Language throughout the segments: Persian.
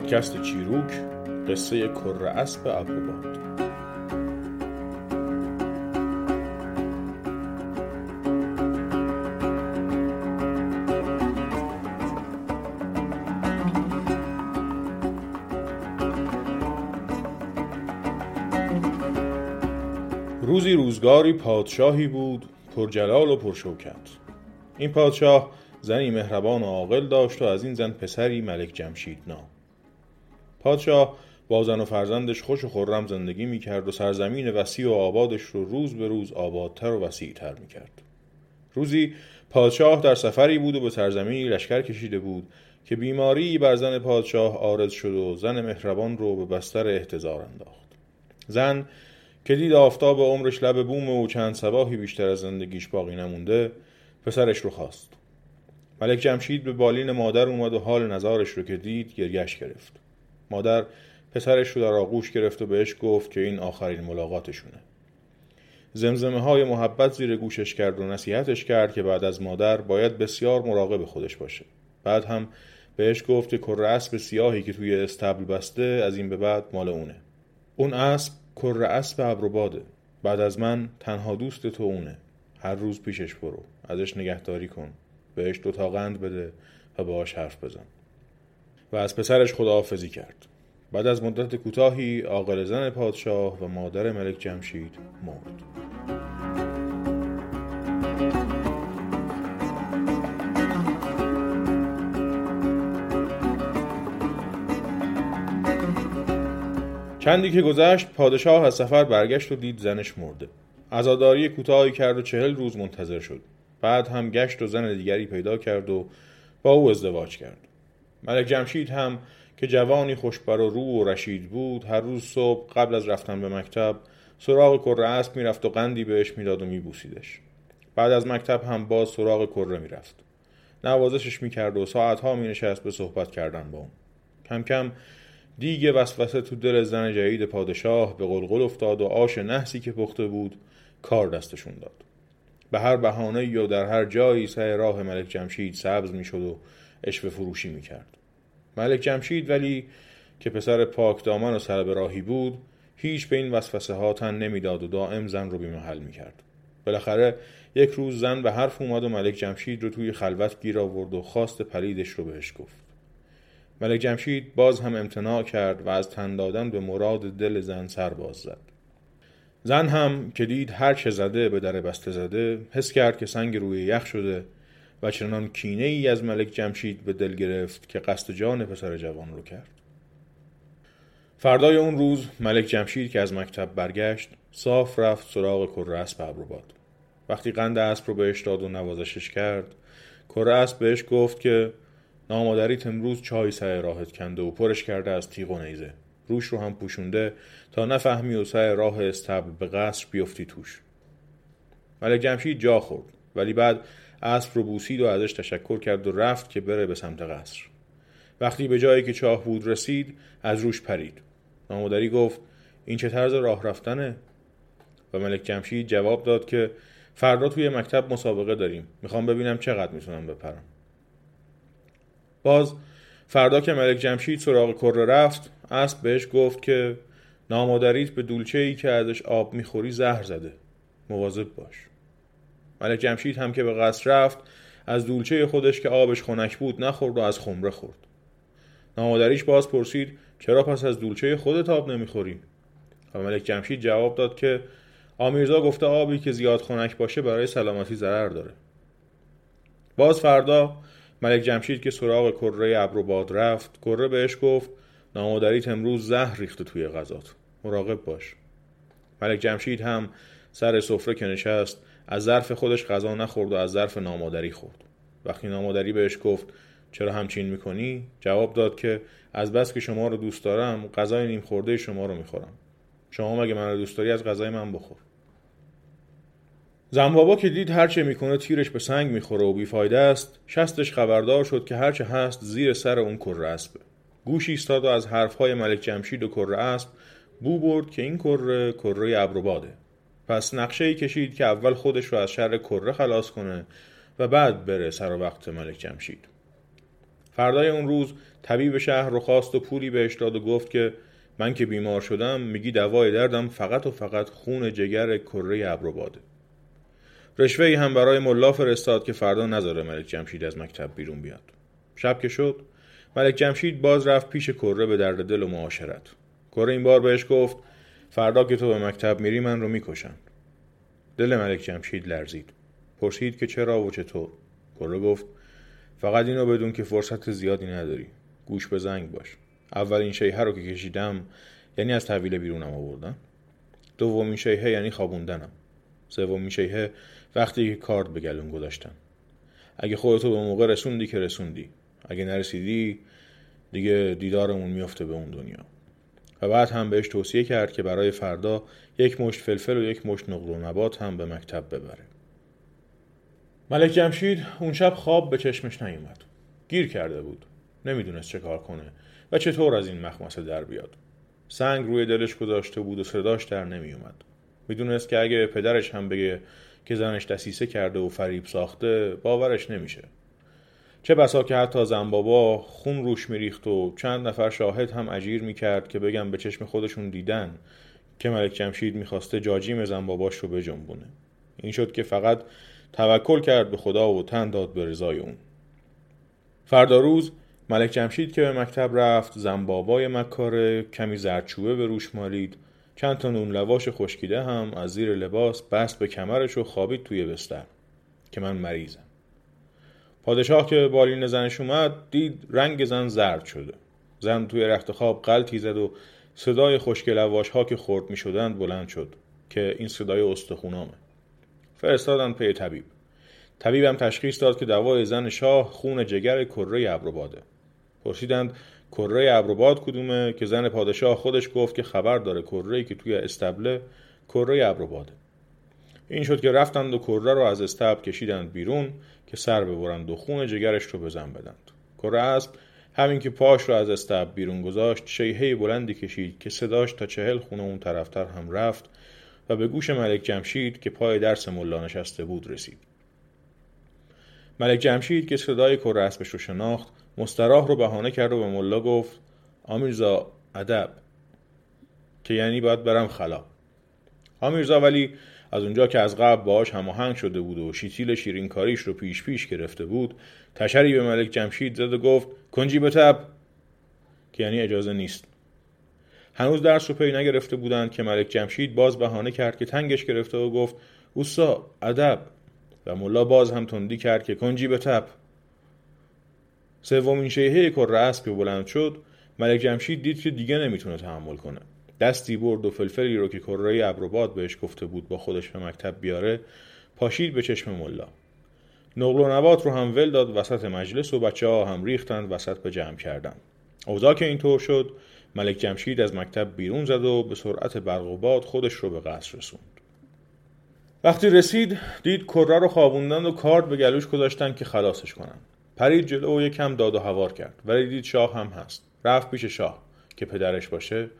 پادکست چیروک قصه کر اسب ابروباد روزی روزگاری پادشاهی بود پرجلال و پرشوکت. این پادشاه زنی مهربان و عاقل داشت و از این زن پسری ملک جمشید نام. پادشاه با زن و فرزندش خوش و خورم زندگی می‌کرد و سرزمین وسیع و آبادش رو روز به روز آبادتر و وسیعتر می‌کرد. روزی پادشاه در سفری بود و به سرزمینی لشکر کشیده بود که بیماری بر زن پادشاه آرز شد و زن مهربان رو به بستر احتضار انداخت. زن که دید آفتاب عمرش لب بوم و چند سباهی بیشتر از زندگیش باقی نمونده پسرش رو خواست. ملک جمشید به بالین مادر اومد و حال نظارش رو که دید گریش گرفت. مادر پسرش رو در آغوش گرفت و بهش گفت که این آخرین ملاقاتشونه. زمزمه های محبت زیر گوشش کرد و نصیحتش کرد که بعد از مادر باید بسیار مراقب خودش باشه. بعد هم بهش گفت که کره اسب سیاهی که توی استبل بسته از این به بعد مال اونه. اون اسب کره اسب ابروباده. بعد از من تنها دوست تو اونه. هر روز پیشش برو. ازش نگهداری کن. بهش دو تا قند بده و باهاش حرف بزن. و از پسرش خداحافظی کرد. بعد از مدت کوتاهی عاقل زن پادشاه و مادر ملک جمشید مرد. چندی که گذشت پادشاه از سفر برگشت و دید زنش مرده. عزاداری کوتاهی کرد و چهل روز منتظر شد. بعد هم گشت و زن دیگری پیدا کرد و با او ازدواج کرد. ملک جمشید هم که جوانی خوشبر و رو و رشید بود هر روز صبح قبل از رفتن به مکتب سراغ کره اسب می‌رفت و قندی بهش می‌داد و میبوسیدش. بعد از مکتب هم باز سراغ کره می‌رفت. نوازشش می‌کرد و ساعتها مینشست به صحبت کردن با اون. کم کم دیگه وسوسه تو دل زن جدید پادشاه به قلقل افتاد و آش نحسی که پخته بود کار دستشون داد. به هر بهانه یا در هر جایی سه راه ملک جمشید سبز می‌شد و اشوه فروشی می‌کرد. ملک جمشید ولی که پسر پاک دامن و سر راهی بود هیچ به این وسوسه ها تن نمی‌داد و دائم زن رو بیمحل می‌کرد. بالاخره یک روز زن به حرف اومد و ملک جمشید رو توی خلوت گیر آورد و خواست پلیدش رو بهش گفت. ملک جمشید باز هم امتناع کرد و از تن دادن به مراد دل زن سر باز زد. زن هم که دید هر چه زده به در بسته زده حس کرد که سنگ روی یخ شده و چنان کینه ای از ملک جمشید به دل گرفت که قصد جان پسر جوان رو کرد. فردای اون روز ملک جمشید که از مکتب برگشت صاف رفت سراغ کره اسب ابروباد. وقتی قند اسب رو بهش داد و نوازشش کرد کره اسب بهش گفت که نامادریت امروز چای سر راهت کنده و پرش کرده از تیغ و نیزه. روش رو هم پوشونده تا نفهمی و سر راه استبل به قصر بیفتی توش. ملک جمشید جا خورد ولی بعد اسب رو بوسید و ازش تشکر کرد و رفت که بره به سمت قصر. وقتی به جایی که چاه بود رسید از روش پرید. نامادری گفت این چه طرز راه رفتنه؟ و ملک جمشید جواب داد که فردا توی مکتب مسابقه داریم. می‌خوام ببینم چقدر می‌تونم بپرم. باز فردا که ملک جمشید سراغ کره رفت اسب بهش گفت که نامادریت به دولچه ای که ازش آب می‌خوری زهر زده. مواظب باش. ملک جمشید هم که به قصر رفت از دولچه خودش که آبش خنک بود نخورد و از خمره خورد. نامادریش باز پرسید چرا پس از دولچه خودت آب نمی‌خوری؟ و ملک جمشید جواب داد که آمیرزا گفته آبی که زیاد خنک باشه برای سلامتی ضرر داره. باز فردا ملک جمشید که سراغ کره ابر باد رفت کره بهش گفت نامادریت امروز زهر ریخته توی غذات. مراقب باش. ملک جمشید هم سر سفره که نشست از ظرف خودش غذا نخورد و از ظرف نامادری خورد. وقتی نامادری بهش گفت چرا همچین می‌کنی؟ جواب داد که از بس که شما رو دوست دارم غذای نیم خورده شما رو می‌خورم. شما مگه من رو دوست داری از غذای من بخور؟ زنبابا که دید هرچه می‌کنه تیرش به سنگ می‌خوره و بیفایده است شستش خبردار شد که هرچه هست زیر سر اون کره اسبه گوش ایستاد و از حرفهای ملک جمشید و کره اسب بو برد که این کره کره ابروباده. پس نقشه ای کشید که اول خودش رو از شر کره خلاص کنه و بعد بره سر وقت ملک جمشید. فردای اون روز طبیب شهر رو خواست و پولی بهش داد و گفت که من که بیمار شدم میگی دوای دردم فقط و فقط خون جگر کره ابروباده. رشوه ای هم برای ملا فرستاد که فردا نذاره ملک جمشید از مکتب بیرون بیاد. شب که شد ملک جمشید باز رفت پیش کره به درد دل و معاشرت. کره این بار بهش گفت فردا که تو به مکتب میری من رو می‌کشن. دل ملک جمشید لرزید. پرسید که چرا و چطور. کره گفت فقط اینو بدون که فرصت زیادی نداری. گوش به زنگ باش. اولین شیهه رو که کشیدم یعنی از تحویل بیرونم آوردن. دومین شیهه یعنی خوابوندنم. سومین شیهه وقتی که کارد به گلون گذاشتن اگه خودتو به موقع رسوندی که رسوندی. اگه نرسیدی دیگه دیدارمون میفته به اون دنیا. و بعد هم بهش توصیه کرد که برای فردا یک مشت فلفل و یک مشت نقل و نبات هم به مکتب ببره. ملک جمشید اون شب خواب به چشمش نیومد. گیر کرده بود. نمی‌دونست چه کار کنه و چطور از این مخمسه در بیاد. سنگ روی دلش گذاشته بود و صداش در نمیومد می‌دونست که اگه پدرش هم بگه که زنش دسیسه کرده و فریب ساخته باورش نمیشه. چه بسا که حتی زنبابا خون روش میریخت و چند نفر شاهد هم اجیر می‌کرد که بگم به چشم خودشون دیدن که ملک جمشید می‌خواسته جاجیم زنباباش رو بجنبونه. این شد که فقط توکل کرد به خدا و تن داد به رضای اون. فردا روز ملک جمشید که به مکتب رفت زنبابای مکاره کمی زرچوبه به روش مالید چند تا نون لواش خشکیده هم از زیر لباس بست به کمرش و خوابید توی بستر که من مریضم. پادشاه که بالین زنش اومد دید رنگ زن زرد شده. زن توی رخت خواب قلتی زد و صدای خشک لواش ها که خورد می شدند بلند شد که این صدای استخونامه. فرستادن پی طبیب. طبیبم تشخیص داد که دوای زن شاه خون جگر کره ابروباده. پرسیدند کره ابروباد کدومه؟ که زن پادشاه خودش گفت که خبر داره کره که توی استبله کره ابروباده. این شد که رفتند و کره رو از استبل کشیدند بیرون که سر ببرند و خون جگرش رو بزن بدند. کره اسب همین که پاش رو از استبل بیرون گذاشت شیهه بلندی کشید که صداش تا چهل خونه اون طرفتر هم رفت و به گوش ملک جمشید که پای درس ملا نشسته بود رسید. ملک جمشید که صدای کره اسبش رو شناخت مستراح رو بهانه کرد و به ملا گفت آمیرزا ادب. که یعنی باید برم خلا. آمیرزا ولی از اونجا که از قبل باهاش هماهنگ شده بود و شیتیل شیرینکاریش رو پیش پیش گرفته بود تشری به ملک جمشید زد و گفت کنجی بتب که یعنی اجازه نیست. هنوز درس رو پی نگرفته بودند که ملک جمشید باز بهانه کرد که تنگش گرفته و گفت اوسا ادب. و ملا باز هم تندی کرد که کنجی بتب سومین شیهه کره که بلند شد ملک جمشید دید که دیگه نمی‌تونه تحمل کنه. دستی برد و فلفلی رو که کره ابروباد بهش گفته بود با خودش به مکتب بیاره پاشید به چشم ملا. نقل و نبات رو هم ول داد وسط مجلس و بچه ها هم ریختند وسط به جمع کردن اوضاع که اینطور شد ملک جمشید از مکتب بیرون زد و به سرعت برق و باد خودش رو به قصر رسوند. وقتی رسید دید کره رو خوابوندن و کارد به گلوش گذاشتن که خلاصش کنن پرید جلو و یکم داد و هوار کرد. ولی دید شاه هم هست. رفت پیش شاه که پدرش باشه.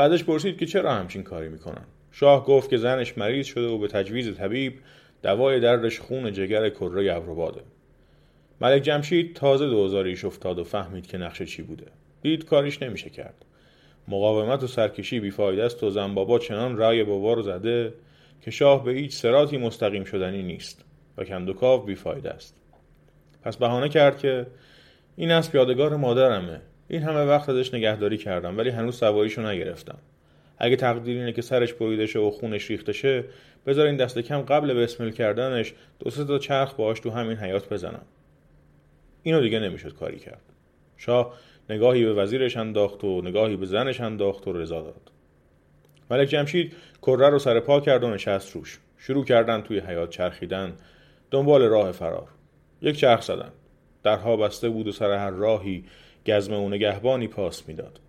ازش پرسید که چرا همچین کاری می‌کنن. شاه گفت که زنش مریض شده و به تجویز طبیب دوای دردش خون جگر کره ابروباده. ملک جمشید تازه دوزاریش افتاد و فهمید که نقشه چی بوده. دید کاریش نمیشه کرد. مقاومت و سرکشی بیفایده است و زن بابا چنان رای بابا رو زده که شاه به هیچ سراتی مستقیم شدنی نیست و کندوکاو بیفایده است. پس بهانه کرد که این از یادگار مادرمه. این همه وقت ازش نگهداری کردم ولی هنوز سواریشو نگرفتم. اگه تقدیر اینه که سرش بریده شه و خونش ریخته شه بذارین دست کم قبل بسمل کردنش دو سه تا چرخ باش تو همین حیات بزنم. اینو دیگه نمی‌شد کاری کرد. شاه نگاهی به وزیرش انداخت و نگاهی به زنش انداخت و رضا داد. ملک جمشید کره رو سر پا کرد و نشست روش. شروع کردن توی حیات چرخیدن دنبال راه فرار. یک چرخ زدن. درها بسته بود و سر هر راهی گزمه و نگهبانی پاس می‌داد.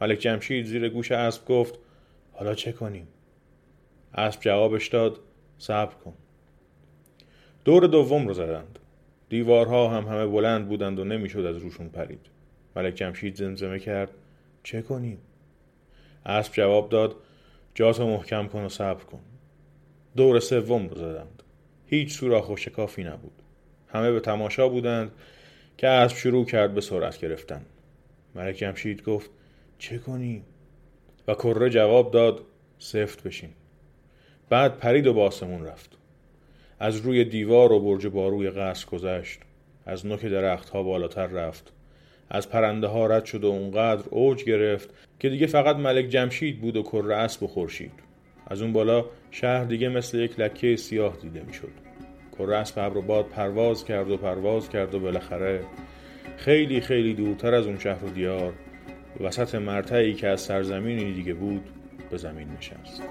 ملک جمشید زیر گوش اسب گفت حالا چه کنیم؟ اسب جوابش داد صبر کن. دور دوم رو زدند. دیوارها هم همه بلند بودند و نمی‌شد از روشون پرید. ملک جمشید زمزمه کرد چه کنیم؟ اسب جواب داد جاتو محکم کن و صبر کن. دور سوم رو زدند. هیچ سوراخ و شکافی نبود. همه به تماشا بودند. که اسب شروع کرد به سرعت گرفتن. ملک جمشید گفت چه کنیم؟ و کره جواب داد سفت بشین بعد پرید و باسمون رفت. از روی دیوار و برج باروی قصر گذشت. از نوک درختها بالاتر رفت. از پرنده ها رد شد و اونقدر اوج گرفت که دیگه فقط ملک جمشید بود و کره اسب و خورشید. از اون بالا شهر دیگه مثل یک لکه سیاه دیده می‌شد. کره اسب ابر و باد پرواز کرد و پرواز کرد و بالاخره خیلی خیلی دورتر از اون شهر و دیار وسط مرتعی که از سرزمینی دیگه بود به زمین نشست.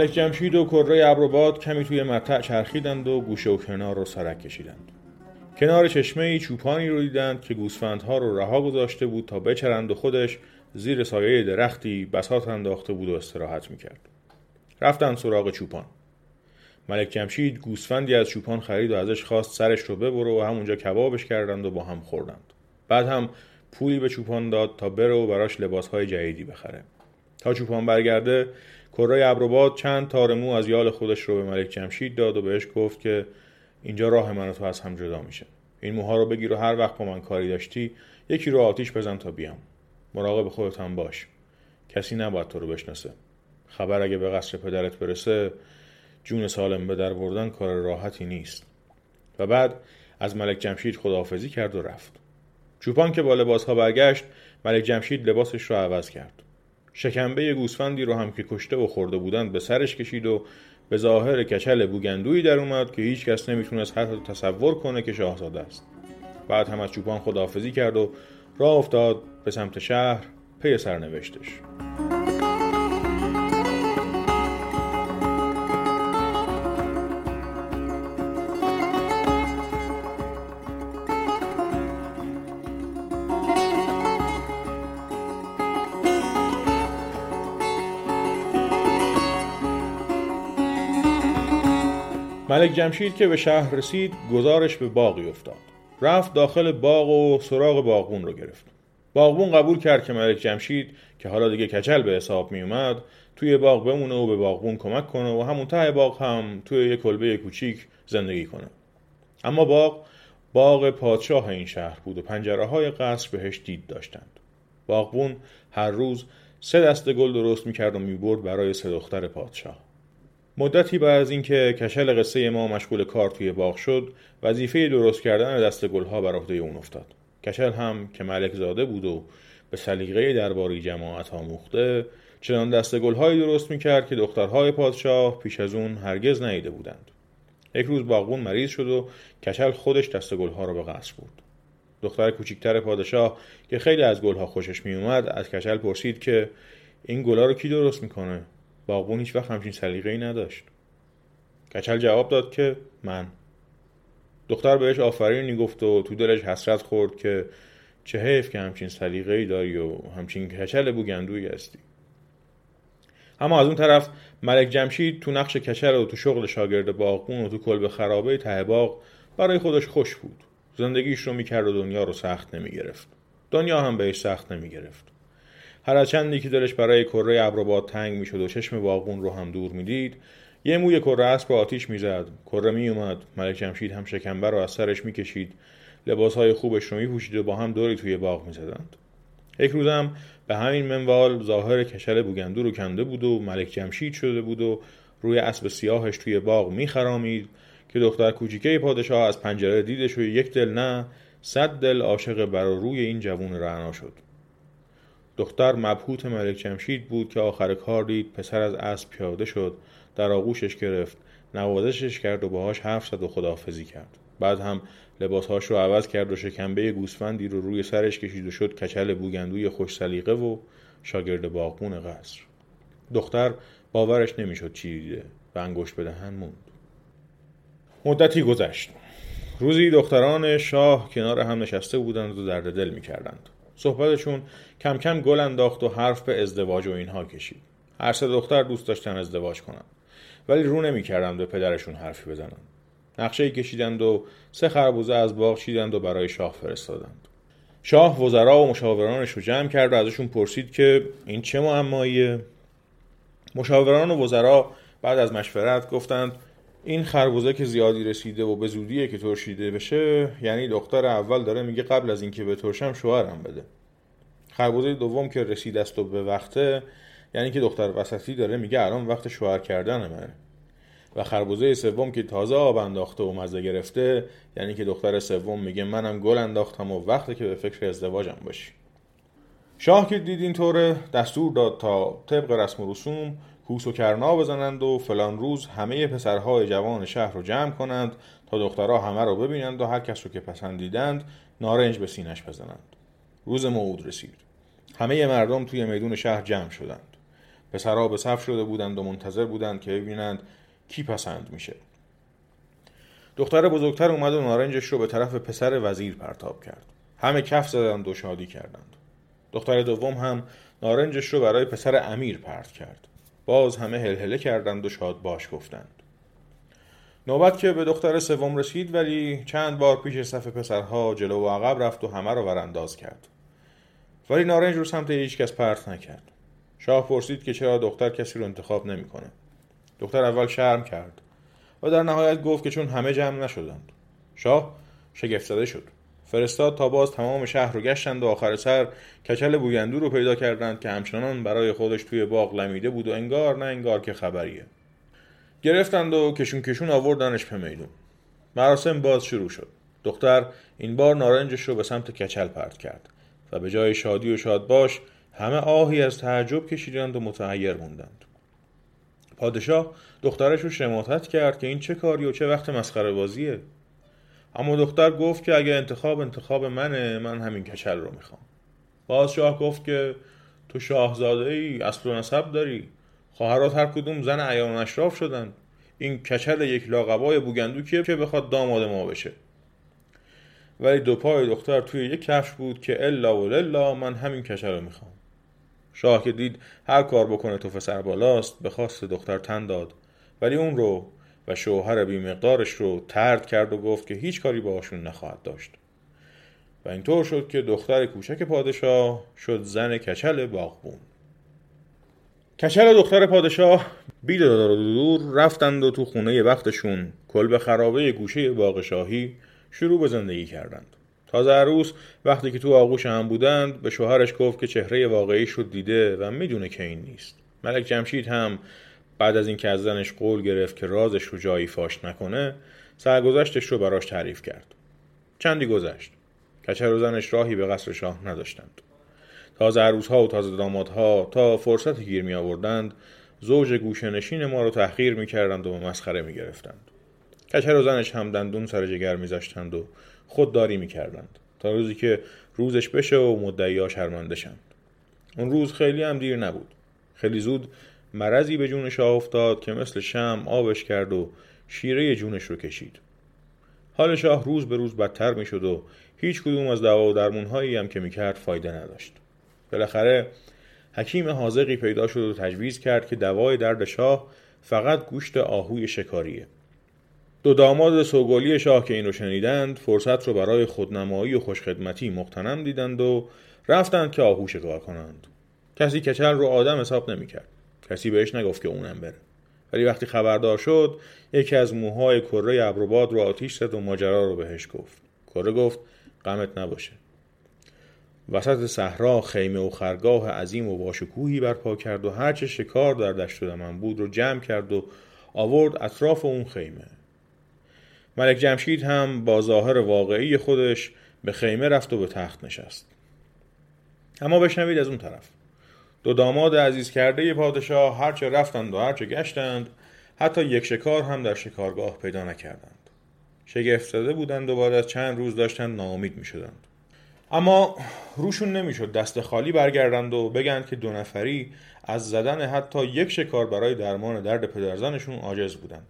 ملک جمشید و کره ابروباد کمی توی مطع چرخیدند و گوشه و کنار رو سرک کشیدند. کنار چشمه ای چوپانی رو دیدند که گوسفندها رو رها گذاشته بود تا بچرند و خودش زیر سایه درختی بساط انداخته بود و استراحت می‌کرد. رفتند سراغ چوپان. ملک جمشید گوسفندی از چوپان خرید و ازش خواست سرش رو ببره و همونجا کبابش کردند و با هم خوردند. بعد هم پولی به چوپان داد تا بره و براش لباسهای جدیدی بخره. تا چوپان برگرده کره ابروباد چند تار مو از یال خودش رو به ملک جمشید داد و بهش گفت که اینجا راه من و تو از هم جدا میشه. این موها رو بگیر و هر وقت با من کاری داشتی یکی رو آتیش بزن تا بیام. مراقب خودت هم باش. کسی نباید تو رو بشناسه. خبر اگه به قصر پدرت برسه جون سالم به در بردن کار راحتی نیست. و بعد از ملک جمشید خداحافظی کرد و رفت. چوپان که با لباسها برگشت ملک جمشید لباسش رو عوض کرد. شکنبه گوسفندی رو هم که کشته و خورده بودند به سرش کشید و به ظاهر کچل بوگندویی در اومد که هیچ کس نمی‌تونست حتی تصور کنه که شاهزاده است. بعد هم از چوپان خداحافظی کرد و راه افتاد به سمت شهر پی سرنوشتش. ملک جمشید که به شهر رسید گزارش به باقی افتاد. رفت داخل باغ و سراغ باغبون رو گرفت. باغبون قبول کرد که ملک جمشید که حالا دیگه کچل به حساب می اومد توی باغ بمونه و به باغبون کمک کنه و همون ته باغ هم توی یک کلبه کوچیک زندگی کنه. اما باغ باغ پادشاه این شهر بود و پنجره های قصر بهش دید داشتند. باغبون هر روز سه دسته گل درست می‌کرد و می‌برد برای سه دختر پادشاه. مدتی بعد از اینکه کشل قصه ما مشغول کار توی باغ شد وظیفه درست کردن دست گلها بر عهده اون افتاد. کشل هم که ملک زاده بود و به سلیقه درباری جماعت آموخته چنان دست گلهایی درست می‌کرد که دخترهای پادشاه پیش از اون هرگز ندیده بودند. یک روز باغبون مریض شد و کچل خودش دست گلها را به قصر بود دختر کوچکتر پادشاه که خیلی از گلها خوشش میومد از کچل پرسید که این گلها رو کی درست می‌کنه؟ باغبون هیچ وقت همچین سلیقه‌ای نداشت. کچل جواب داد که من. دختر بهش آفرینی گفت و تو دلش حسرت خورد که چه حیف که همچین سلیقه‌ای داری و همچین کچل بوگندویی هستی. اما از اون طرف ملک جمشید تو نقش کچل و تو شغل شاگرد باغبون و تو کلب خرابه ته باغ برای خودش خوش بود. زندگیش رو می‌کرد و دنیا رو سخت نمی‌گرفت. دنیا هم بهش سخت نمی‌گرفت. هر چندی که دلش برای کره ابر تنگ می‌شد و چشم باغبون رو هم دور می‌دید یه موی کره اسب رو آتیش می‌زد. کره میومد ملک جمشید هم شکمبر رو از سرش می‌کشید. لباسهای خوبش رو میپوشید و با هم دوری توی باغ می‌زدند. یک روزم به همین منوال ظاهر کشل بوگندو رو کنده بود و ملک جمشید شده بود و روی اسب سیاهش توی باغ میخرامید که دختر کوچیکه پادشاه از پنجره دیدش و یک دل نه صد دل عاشق بر روی این جوون رعنا شد. دختر مبهوت ملک جمشید بود که آخر کار دید پسر از اسب پیاده شد در آغوشش گرفت نوازشش کرد و باهاش حرف زد و خداحافظی کرد. بعد هم لباسهاش رو عوض کرد و شکنبه گوسفندی رو روی سرش کشید و شد کچل بوگندوی خوش سلیقه و شاگرد باغبون قصر. دختر باورش نمی‌شد چی دیده و انگشت به دهن موند. مدتی گذشت. روزی دختران شاه کنار هم نشسته بودند و درد دل می‌کردند. صحبتشون کم کم گل انداخت و حرف به ازدواج و اینها کشید. هر سه دختر دوست داشتن ازدواج کنند ولی رو نمی‌کردند به پدرشون حرفی بزنند نقشه کشیدند و سه خربوزه از باغ چیدند و برای شاه فرستادند. شاه وزرا و مشاورانش رو جمع کرد و ازشون پرسید که این چه معماییه؟ مشاوران و وزرا بعد از مشورت گفتند این خربوزه که زیادی رسیده و به زودیه که ترشیده بشه یعنی دختر اول داره میگه قبل از اینکه به ترشم شوهرم بده. خربوزه دوم که رسید است و به وقته یعنی که دختر وسطی داره میگه الان وقت شوهر کردن منه. و خربوزه سوم که تازه آب انداخته و مزه گرفته یعنی که دختر سوم میگه منم گل انداختم و وقتی که به فکر ازدواجم باشی. شاه که دید این طوره دستور داد تا طبق رسم و رسوم کوس و کرنا بزنند و فلان روز همه پسرهای جوان شهر رو جمع کنند تا دخترها همه رو ببینند و هر کس رو که پسندیدند نارنج به سینش بزنند. روز موعود رسید. همه مردم توی میدون شهر جمع شدند. پسرها به صف شده بودند و منتظر بودند که ببینند کی پسند میشه. دختر بزرگتر اومد و نارنجش رو به طرف پسر وزیر پرتاب کرد. همه کف زدند و شادی کردند. دختر دوم هم نارنجش رو برای پسر امیر پرت کرد. باز همه هلهله کردند و شاد باش گفتند. نوبت که به دختر سوم رسید ولی چند بار پیش صف پسرها جلو و عقب رفت و همه رو ورانداز کرد. ولی نارنج رو سمت هیچ کس پرت نکرد. شاه پرسید که چرا دختر کسی رو انتخاب نمی‌کنه دختر اول شرم کرد و در نهایت گفت که چون همه جمع نشدند. شاه شگفت شد. فرستاد تا باز تمام شهر رو گشتند و آخر سر کچل بوگندو رو پیدا کردند که همچنان برای خودش توی باغ لمیده بود و انگار نه انگار که خبریه. گرفتند و کشون کشون آوردنش به میدون. مراسم باز شروع شد. دختر این بار نارنجش رو به سمت کچل پرت کرد و به جای شادی و شاد باش همه آهی از تعجب کشیدند و متحیر موندند. پادشاه دخترش رو شماتت کرد که این چه کاری و چه وقت مسخره بازیه؟ اما دختر گفت که اگه انتخاب انتخاب منه من همین کچل رو می‌خوام. باز شاه گفت که تو شاهزاده ای اصل و نسب داری. خواهرات هر کدوم زن عیان اشراف شدن. این کچل یک لاقبای بوگندو که بخواد داماد ما بشه. ولی دو پای دختر توی یک کفش بود که الا و للا من همین کچل رو می‌خوام. شاه که دید هر کار بکنه تو سر بالاست به خواست دختر تن داد. ولی اون رو و شوهر بیمقدارش رو ترد کرد و گفت که هیچ کاری باشون نخواهد داشت. و اینطور شد که دختر کوچک پادشاه شد زن کچل باغبون. کچل دختر پادشاه بی دار دور رفتند و تو خونه وقتشون کل به خرابه گوشه باغ شروع به زندگی کردند. تازه عروس وقتی که تو آغوش هم بودند به شوهرش گفت که چهره واقعی شد دیده و می‌دونه که این نیست. ملک جمشید هم بعد از اینکه از زنش قول گرفت که رازش رو جایی فاش نکنه سرگذشتش رو براش تعریف کرد. چندی گذشت؟ کچر و زنش راهی به قصر شاه نداشتند. تازه عروسها و تازه دامادها تا فرصت گیر می آوردند زوج گوشنشین ما رو تحقیر می کردند و مسخره می گرفتند کچر و زنش هم دندون سر جگر می زشتند و خودداری می کردند تا روزی که روزش بشه و مدعیا شرمنده شند. اون روز خیلی هم دیر نبود. خیلی زود مرضی به جون شاه افتاد که مثل شم آبش کرد و شیره جونش رو کشید. حال شاه روز به روز بدتر می شد و هیچ کدوم از دوا و درمون هایی هم که می کرد فایده نداشت. بالاخره حکیم حاضقی پیدا شد و تجویز کرد که دوای درد شاه فقط گوشت آهوی شکاریه. دو داماد سوگلی شاه که این رو شنیدند فرصت رو برای خودنمایی و خوشخدمتی مقتنم دیدند و رفتند که آهو شکار کنند. کسی کچل رو آدم حساب نمی‌کرد. کسی بهش نگفت که اونم بره. ولی وقتی خبردار شد یکی از موهای کره ابروباد رو آتیش زد و ماجرا رو بهش گفت. کره گفت غمت نباشه. وسط صحرا خیمه و خرگاه عظیم و باشکوهی برپا کرد و هرچه شکار در دشت من بود رو جمع کرد و آورد اطراف اون خیمه. ملک جمشید هم با ظاهر واقعی خودش به خیمه رفت و به تخت نشست. اما بشنوید از اون طرف. دو داماد عزیز کرده پادشاه هرچه رفتند و هرچه گشتند حتی یک شکار هم در شکارگاه پیدا نکردند. شگفت زده بودند و بعد از چند روز داشتند ناامید می شدند اما روشون نمی‌شد دست خالی برگردند و بگند که دو نفری از زدن حتی یک شکار برای درمان درد پدرزنشون عاجز بودند.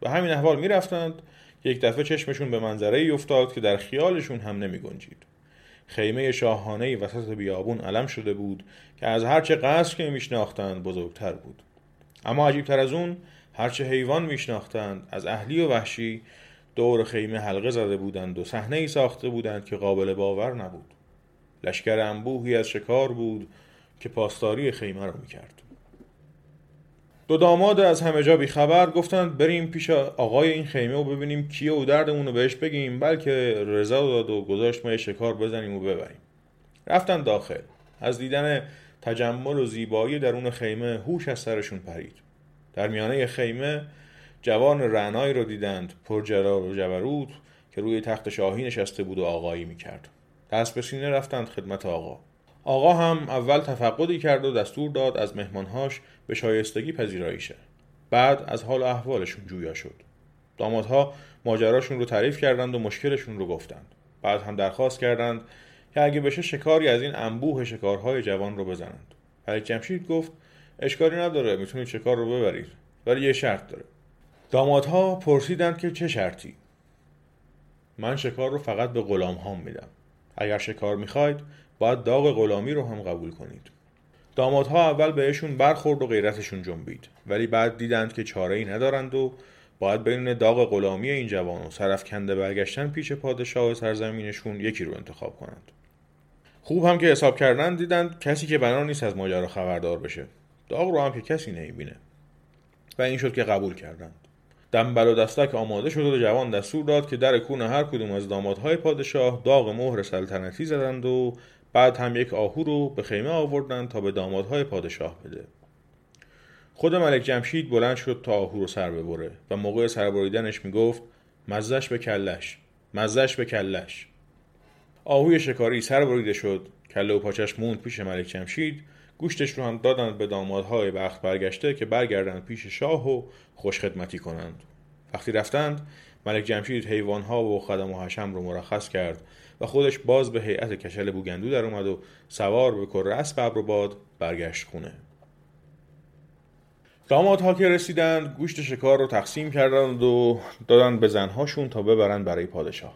به همین احوال می‌رفتند یک دفعه چشمشون به منظره ای افتاد که در خیالشون هم نمی گنجید. خیمه شاهانه وسط بیابون علم شده بود که از هرچه قصر که میشناختند بزرگتر بود. اما عجیبتر از اون هرچه حیوان میشناختند از اهلی و وحشی دور خیمه حلقه زده بودند و صحنه ای ساخته بودند که قابل باور نبود. لشکر انبوهی از شکار بود که پاسداری خیمه را می‌کرد. دو داماد از همه جا بیخبر گفتند بریم پیش آقای این خیمه و ببینیم کیه و دردمون رو بهش بگیم بلکه رضا داد و گذاشت ما شکار بزنیم و ببریم. رفتن داخل. از دیدن تجمل و زیبایی درون خیمه هوش از سرشون پرید. در میانه خیمه جوان رعنایی رو دیدند پر جلال و جبروت که روی تخت شاهی نشسته بود و آقایی می‌کرد. دست به سینه رفتند خدمت آقا. آقا هم اول تفقدی کرد و دستور داد از مهمانهاش به شایستگی پذیرایی شه بعد از حال احوالشون جویا شد. دامادها ماجراشون رو تعریف کردند و مشکلشون رو گفتند. بعد هم درخواست کردند که اگه بشه شکاری از این انبوه شکارهای جوان رو بزنند. ولی جمشید گفت اشکالی نداره می‌تونید شکار رو ببرید. ولی یه شرط داره. دامادها پرسیدند که چه شرطی. من شکار رو فقط به غلام هام میدم. اگر شکار می‌خواید باید داغ غلامی رو هم قبول کنید. دامادها اول بهشون برخورد و غیرتشون جنبید. ولی بعد دیدند که چاره ای ندارند و باید بین داغ غلامی این جوان و سرفکنده برگشتن پیش پادشاه سرزمینشون یکی رو انتخاب کنند. خوب هم که حساب کردن دیدند کسی که بنا نیست از ماجرا خبردار بشه. داغ رو هم که کسی نمی‌بینه. و این شد که قبول کردند. دنبل و دستک آماده شد و جوان دستور داد که در کون هر کدوم از دامادهای پادشاه داغ مهر سلطنتی زدند و بعد هم یک آهو رو به خیمه آوردند تا به دامادهای پادشاه بده. خود ملک جمشید بلند شد تا آهو رو سر ببره و موقع سربریدنش می‌گفت مزش به کلش مزش به کلش. آهوی شکاری سر بریده شد کله و پاچش موند پیش ملک جمشید گوشتش رو هم دادند به دامادهای بخت برگشته که برگردند پیش شاه و خوشخدمتی کنند. وقتی رفتند ملک جمشید حیوانها و خدم و حشم رو مرخص کرد و خودش باز به هیئت کشل بوگندو در اومد و سوار به کره اسب باد برگشت خونه. دامادها که رسیدند گوشت شکار رو تقسیم کردند و دادند به زنهاشون تا ببرند برای پادشاه.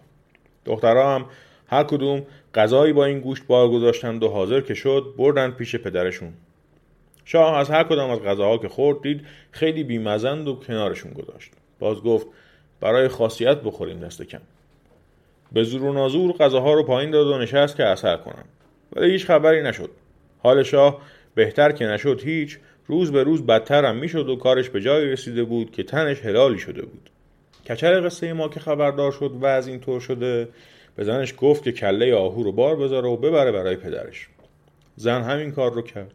دخترها هم هر کدوم غذایی با این گوشت بار گذاشتند و حاضر که شد بردند پیش پدرشون. شاه از هر کدام از غذاها که خورد دید خیلی بیمزند و کنارشون گذاشت. باز گفت برای خاصیت بخوریم دست کم. به زور و نازور غذاها رو پایین داد و نشست که اثر کنند ولی هیچ خبری نشد. حال شاه بهتر که نشد هیچ روز به روز بدتر هم می‌شد و کارش به جایی رسیده بود که تنش هلالی شده بود. کچر قصه ما که خبردار شد و از این طور شده به زنش گفت که کله آهو رو بار بذاره و ببره برای پدرش. زن همین کار رو کرد.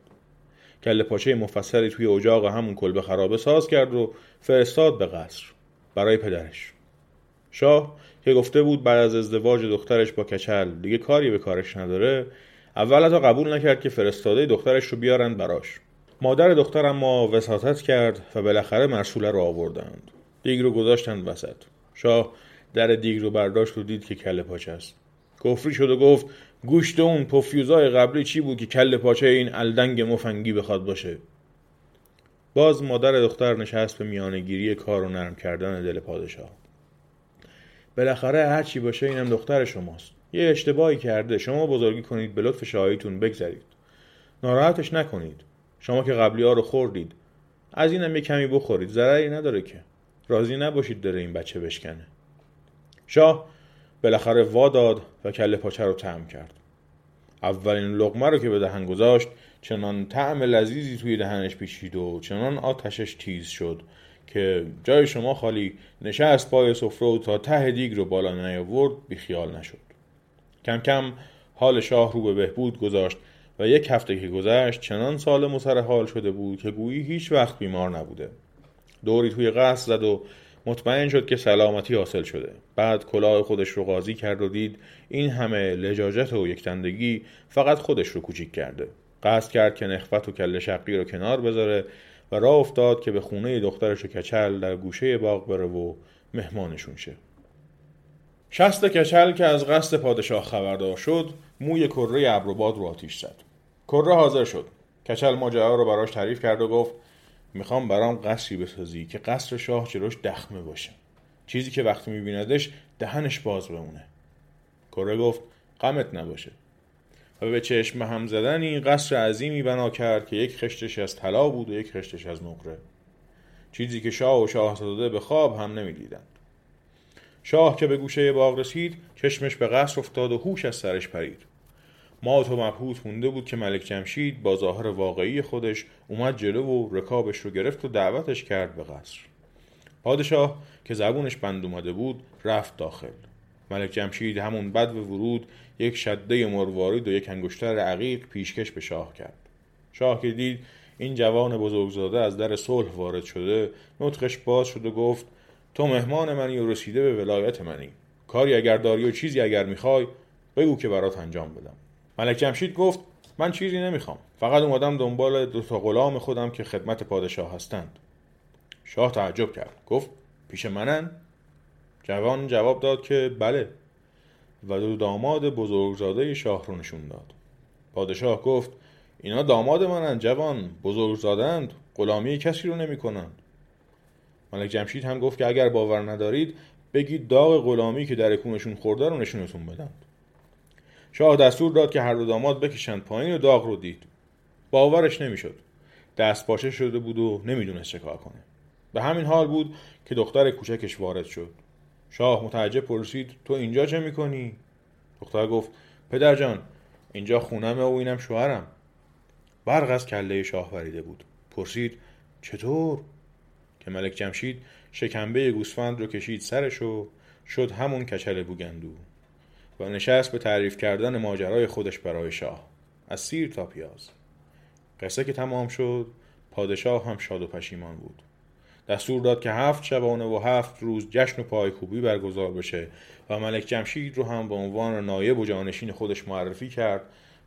کله پاچه مفصلی توی اجاق همون کلبه خرابه ساز کرد و فرستاد به قصر برای پدرش. شاه که گفته بود بعد از ازدواج دخترش با کچل. دیگه کاری به کارش نداره. اول تا قبول نکرد که فرستاده دخترش رو بیارن براش. مادر دختر اما وساطت کرد و بالاخره مرسوله رو آوردند. دیگ رو گذاشتند وسط. شاه در دیگ رو برداشت و دید که کله پاچه است. کفری شد و گفت گوشت اون پفیوزای قبلی چی بود که کله پاچه این الدنگ مفنگی بخواد باشه؟ باز مادر دختر نشست به میانگیری کار و نرم کردن دل پادشاه. بالاخره هر چی باشه اینم دختر شماست. یه اشتباهی کرده. شما بزرگی کنید به لطف شاهیتون بگذرید. ناراحتش نکنید. شما که قبلی ها رو خوردید. از اینم یه کمی بخورید. ضرری نداره که. راضی نباشید داره این بچه بشکنه. شاه بالاخره وا داد و کله پاچه رو تعم کرد. اولین لغمه رو که به دهن گذاشت چنان طعم لذیذی توی دهنش پیچید و چنان آتشش تیز شد. که جای شما خالی نشست پای سفره و تا ته دیگ رو بالا نیاورد بیخیال نشد. کم کم حال شاه رو به بهبود گذاشت و یک هفته که گذشت چنان سال مسر حال شده بود که گویی هیچ وقت بیمار نبوده. دوری توی قصد زد و مطمئن شد که سلامتی حاصل شده. بعد کلاه خودش رو قاضی کرد و دید این همه لجاجت و یکتندگی فقط خودش رو کوچیک کرده. قصد کرد که نخفت و کل شقی رو کنار بذاره و راه افتاد که به خونه دخترش کچل در گوشه باغ بره و مهمانشون شه. شست کچل که از قصد پادشاه خبردار شد موی کره ابروباد رو آتیش زد. کره حاضر شد. کچل ماجرا رو براش تعریف کرد و گفت می‌خوام برام قصری بسازی که قصر شاه جلوش دخمه باشه. چیزی که وقتی میبیندش دهنش باز بمونه. کره گفت غمت نباشه. و به چشم هم زدنی قصر عظیمی بنا کرد که یک خشتش از طلا بود و یک خشتش از نقره. چیزی که شاه و شاهزاده به خواب هم نمی‌دیدند. شاه که به گوشه باغ رسید چشمش به قصر افتاد و هوش از سرش پرید. مات و مبهوت مونده بود که ملک جمشید با ظاهر واقعی خودش اومد جلو و رکابش رو گرفت و دعوتش کرد به قصر. پادشاه که زبونش بند اومده بود رفت داخل. ملک جمشید همون بد و ورود یک شده مروارید و یک انگشتر عقیق پیشکش به شاه کرد. شاه که دید این جوان بزرگزاده از در صلح وارد شده نطقش باز شد و گفت تو مهمان منی و رسیده به ولایت منی. کاری اگر داری و چیزی اگر می‌خوای بگو که برات انجام بدم. ملک جمشید گفت من چیزی نمی‌خوام. فقط اومدم دنبال دو تا غلام خودم که خدمت پادشاه هستند. شاه تعجب کرد. گفت پیش منن؟ جوان جواب داد که بله. و دو داماد بزرگزاده شاه رو نشون داد. پادشاه گفت اینا داماد منن جوان بزرگزادند غلامی کسی رو نمی‌کنند ملک جمشید هم گفت که اگر باور ندارید بگید داغ غلامی که در کونشون خورده رو نشونتون بدند شاه دستور داد که هر دو داماد بکشند پایین و داغ رو دید. باورش نمی‌شد. دست پاشه شده بود و نمی‌دونست چه کار کنه. به همین حال بود که دختر کوچکش وارد شد. شاه متعجب پرسید تو اینجا چه می‌کنی؟ دختر گفت پدر جان اینجا خونمه و اینم شوهرم برق از کله شاه وریده بود پرسید چطور؟ که ملک جمشید شکمبه گوسفند رو کشید سرش و شد همون کچل بوگندو و نشست به تعریف کردن ماجرای خودش برای شاه از سیر تا پیاز قصه که تمام شد پادشاه هم شاد و پشیمان بود دستور داد که هفت شبانه و هفت روز جشن و پایکوبی برگزار بشه و ملک جمشید رو هم به عنوان نایب و جانشین خودش معرفی کرد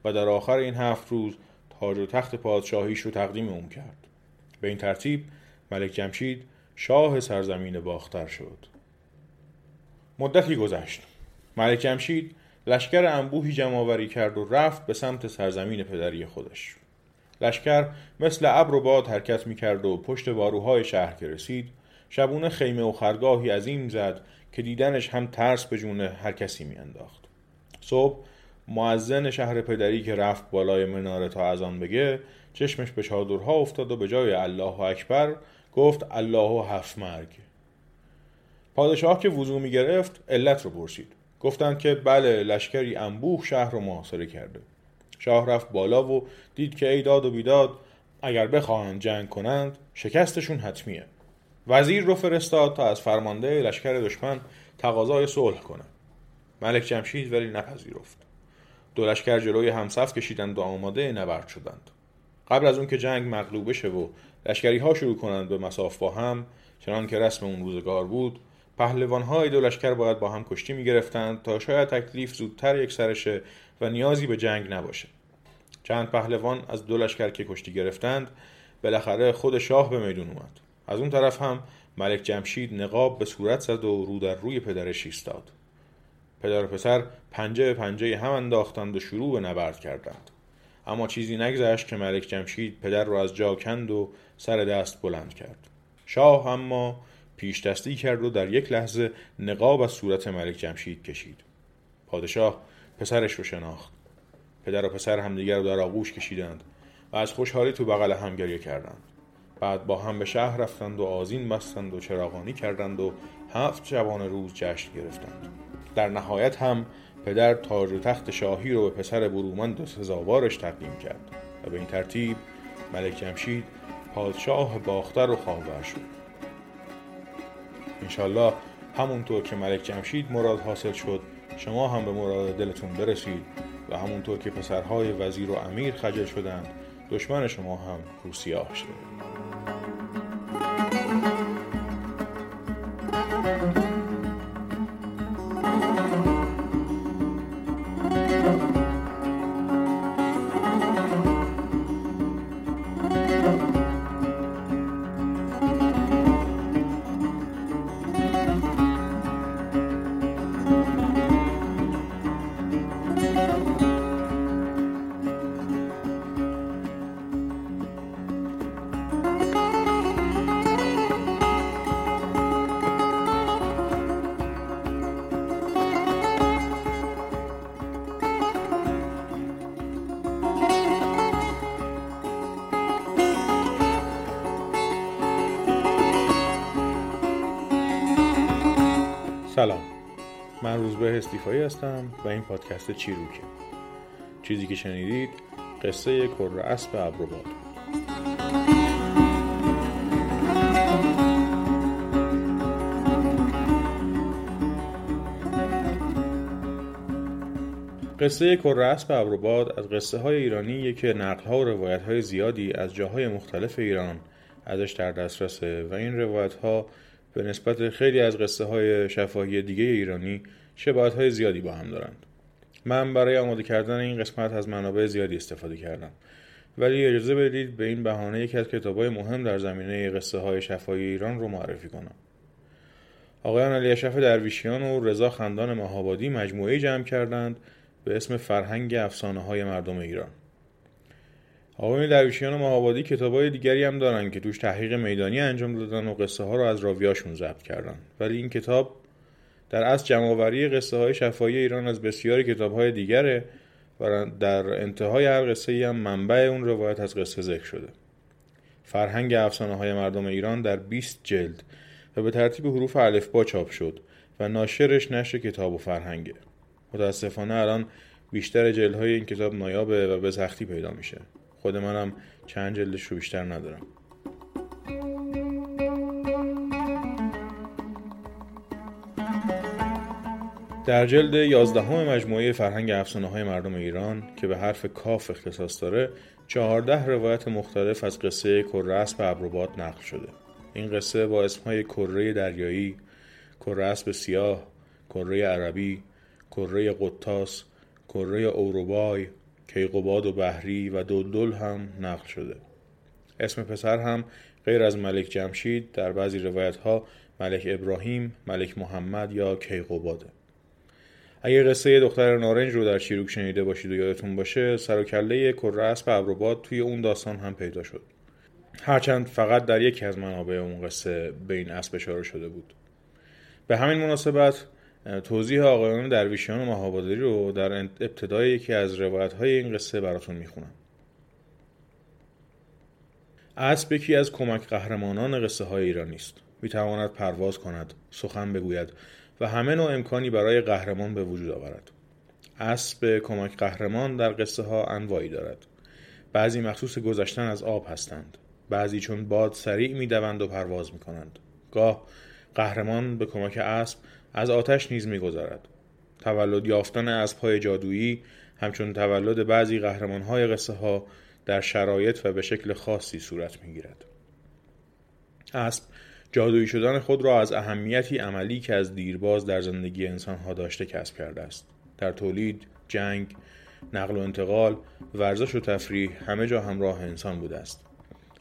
و در آخر این هفت روز تاج و تخت پادشاهیش رو تقدیم اون کرد. به این ترتیب ملک جمشید شاه سرزمین باختر شد. مدتی گذشت. ملک جمشید لشکر انبوهی جمعآوری کرد و رفت به سمت سرزمین پدری خودش. لشکر مثل ابر و باد حرکت می‌کرد و پشت باروهای شهر که رسید شبونه خیمه و خرگاهی عظیم زد که دیدنش هم ترس به جون هر کسی میانداخت. صبح معزن شهر پدری که رفت بالای مناره تا از آن بگه چشمش به چادرها افتاد و به جای الله اکبر گفت الله و هفت مرگ. پادشاه که وضوع می گرفت علت رو پرسید. گفتند که بله لشکری انبوه شهر رو محاصره کرده. شاه رفت بالا و دید که ای داد و بیداد اگر بخواهند جنگ کنند شکستشون حتمیه. وزیر رو فرستاد تا از فرمانده لشکر دشمن تقاضای صلح کنه. ملک جمشید ولی نپذیرفت. دو لشکر جلوی همصف کشیدند و آماده نبرد شدند. قبل از اون که جنگ مغلوبه شه و لشکری ها شروع کنند به مساف با هم چنان که رسم اون روزگار بود پهلوان های دو لشکر باید با هم کشتی می گرفتند تا شاید تکلیف زودتر یک سرشه و نیازی به جنگ نباشه. چند پهلوان از دو لشکر که کشتی گرفتند بالاخره خود شاه به میدون اومد. از اون طرف هم ملک جمشید نقاب به صورت زد و رو در روی پدرش ایستاد. پدر و پسر پنجه به پنجه هم انداختند و شروع به نبرد کردند. اما چیزی نگذشت که ملک جمشید پدر را از جا کند و سر دست بلند کرد. شاه اما پیش دستی کرد و در یک لحظه نقاب از صورت ملک جمشید کشید. پادشاه پسرش رو شناخت. پدر و پسر همدیگر رو در آغوش کشیدند و از خوشحالی تو بغل هم گریه کردند. بعد با هم به شهر رفتند و آزین بستند و چراغانی کردند و هفت شبانه روز جشن گرفتند. در نهایت هم پدر تاج و تخت شاهی رو به پسر برومند و سزاوارش تقدیم کرد و به این ترتیب ملک جمشید پادشاه باختر و خواهر شد انشالله همونطور که ملک جمشید مراد حاصل شد شما هم به مراد دلتون برسید و همونطور که پسرهای وزیر و امیر خجل شدند دشمن شما هم روسیاه شده استیفایی هستم و این پادکست چیروکه. چیزی که شنیدید قصه کر اسب ابروباد. قصه کر اسب ابروباد از قصه های ایرانی که نقل ها و روایت های زیادی از جاهای مختلف ایران ازش در دسترسه و این روایت ها به نسبت خیلی از قصه های شفاهی دیگه ایرانی شباهت های زیادی با هم دارند. من برای آماده کردن این قسمت از منابع زیادی استفاده کردم. ولی اجازه بدید به این بهانه یکی از کتاب های مهم در زمینه قصه های شفاهی ایران رو معرفی کنم. آقایان علی اشرف درویشیان و رضا خندان مهابادی مجموعه جمع کردند به اسم فرهنگ افسانه های مردم ایران. آقایون درویشیان و مهابادی کتابای دیگری هم دارن که توش تحقیق میدانی انجام دادن و قصه ها رو از راویاشون ضبط کردن. ولی این کتاب در اصل جمعآوری قصه های شفاهی ایران از بسیاری کتاب های دیگره و در انتهای هر قصه ای هم منبع اون روایت از قصه ذکر شده. فرهنگ افسانه های مردم ایران در 20 جلد و به ترتیب حروف الفبا چاپ شد و ناشرش نشر کتاب و فرهنگه. متاسفانه الان بیشتر جلدهای این کتاب نایابه و به سختی پیدا میشه. خود منم چند جلدش رو بیشتر ندارم. در جلد یازدهم مجموعه فرهنگ افسانه های مردم ایران که به حرف کاف اختصاص داره چهارده روایت مختلف از قصه کره اسب ابروباد نقل شده. این قصه با اسمهای کره دریایی کره اسب سیاه کره عربی کره قطاس کره اوروبای کیقوباد و بحری و دلدل هم نقل شده. اسم پسر هم غیر از ملک جمشید در بعضی روایت ها ملک ابراهیم، ملک محمد یا کیقوباده. اگر قصه دختر نارنج رو در چیروک شنیده باشید و یادتون باشه سر و کله کره ابروباد توی اون داستان هم پیدا شد. هرچند فقط در یکی از منابع اون قصه به این اسب اشاره شده بود. به همین مناسبت توضیح آقایان درویشیان و مهابادری رو در ابتدای یکی از روایت های این قصه براتون می‌خونم. اسب یکی از کمک قهرمانان قصه های ایرانی است. می‌تواند پرواز کند سخن بگوید و همه نوع امکانی برای قهرمان به وجود آورد. اسب کمک قهرمان در قصه ها انواعی دارد. بعضی مخصوص گذشتن از آب هستند. بعضی چون باد سریع می‌دوند و پرواز می‌کنند. گاه قهرمان به کمک اسب از آتش نیز میگذرد. تولد یافتن اسبهای جادویی همچون تولد بعضی قهرمانهای قصه ها در شرایط و به شکل خاصی صورت می‌گیرد. اسب جادویی شدن خود را از اهمیتی عملی که از دیرباز در زندگی انسانها داشته کسب کرده است در تولید جنگ نقل و انتقال، ورزش و تفریح همه جا همراه انسان بوده است.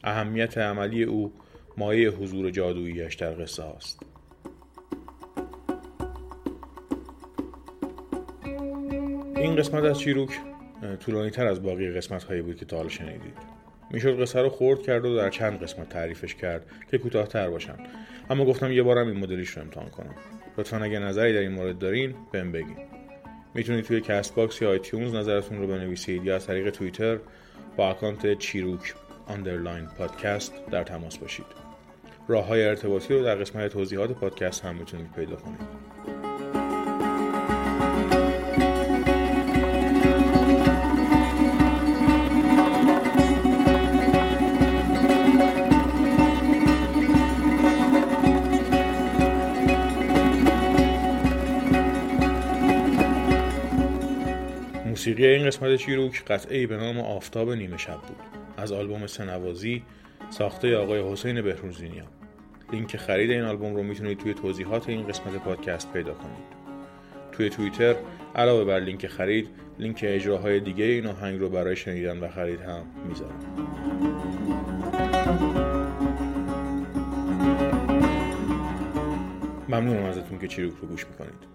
اهمیت عملی او مایه حضور جادوییش در قصه هاست. این قسمت از چیروک طولانی تر از باقی قسمت هایی بود که تا حالا شنیدید می‌شد قصه رو خورد کرد و در چند قسمت تعریفش کرد که کوتاهتر باشن. اما گفتم یه بارم این مدلیش رو امتحان کنم. لطفا اگه نظری در این مورد دارین بهم بگین. می‌تونید توی Castbox یا iTunes نظرتون رو بنویسید یا از طریق توییتر با account چیروک underline podcast در تماس باشید. راه های ارتباطی رو در قسمت توضیحات پادکست هم می‌تونید پیدا کنید. موسیقی این قسمت چیروک قطعه به نام آفتاب نیمه شب بود. از آلبوم سنوازی ساخته آقای حسین بهروزینیان لینک خرید این آلبوم رو می‌تونید توی توضیحات این قسمت پادکست پیدا کنید. توی توییتر علاوه بر لینک خرید لینک اجراهای دیگه این آهنگ رو برای شنیدن و خرید هم می‌ذارم. ممنونم ازتون که چیروک رو گوش می‌کنید.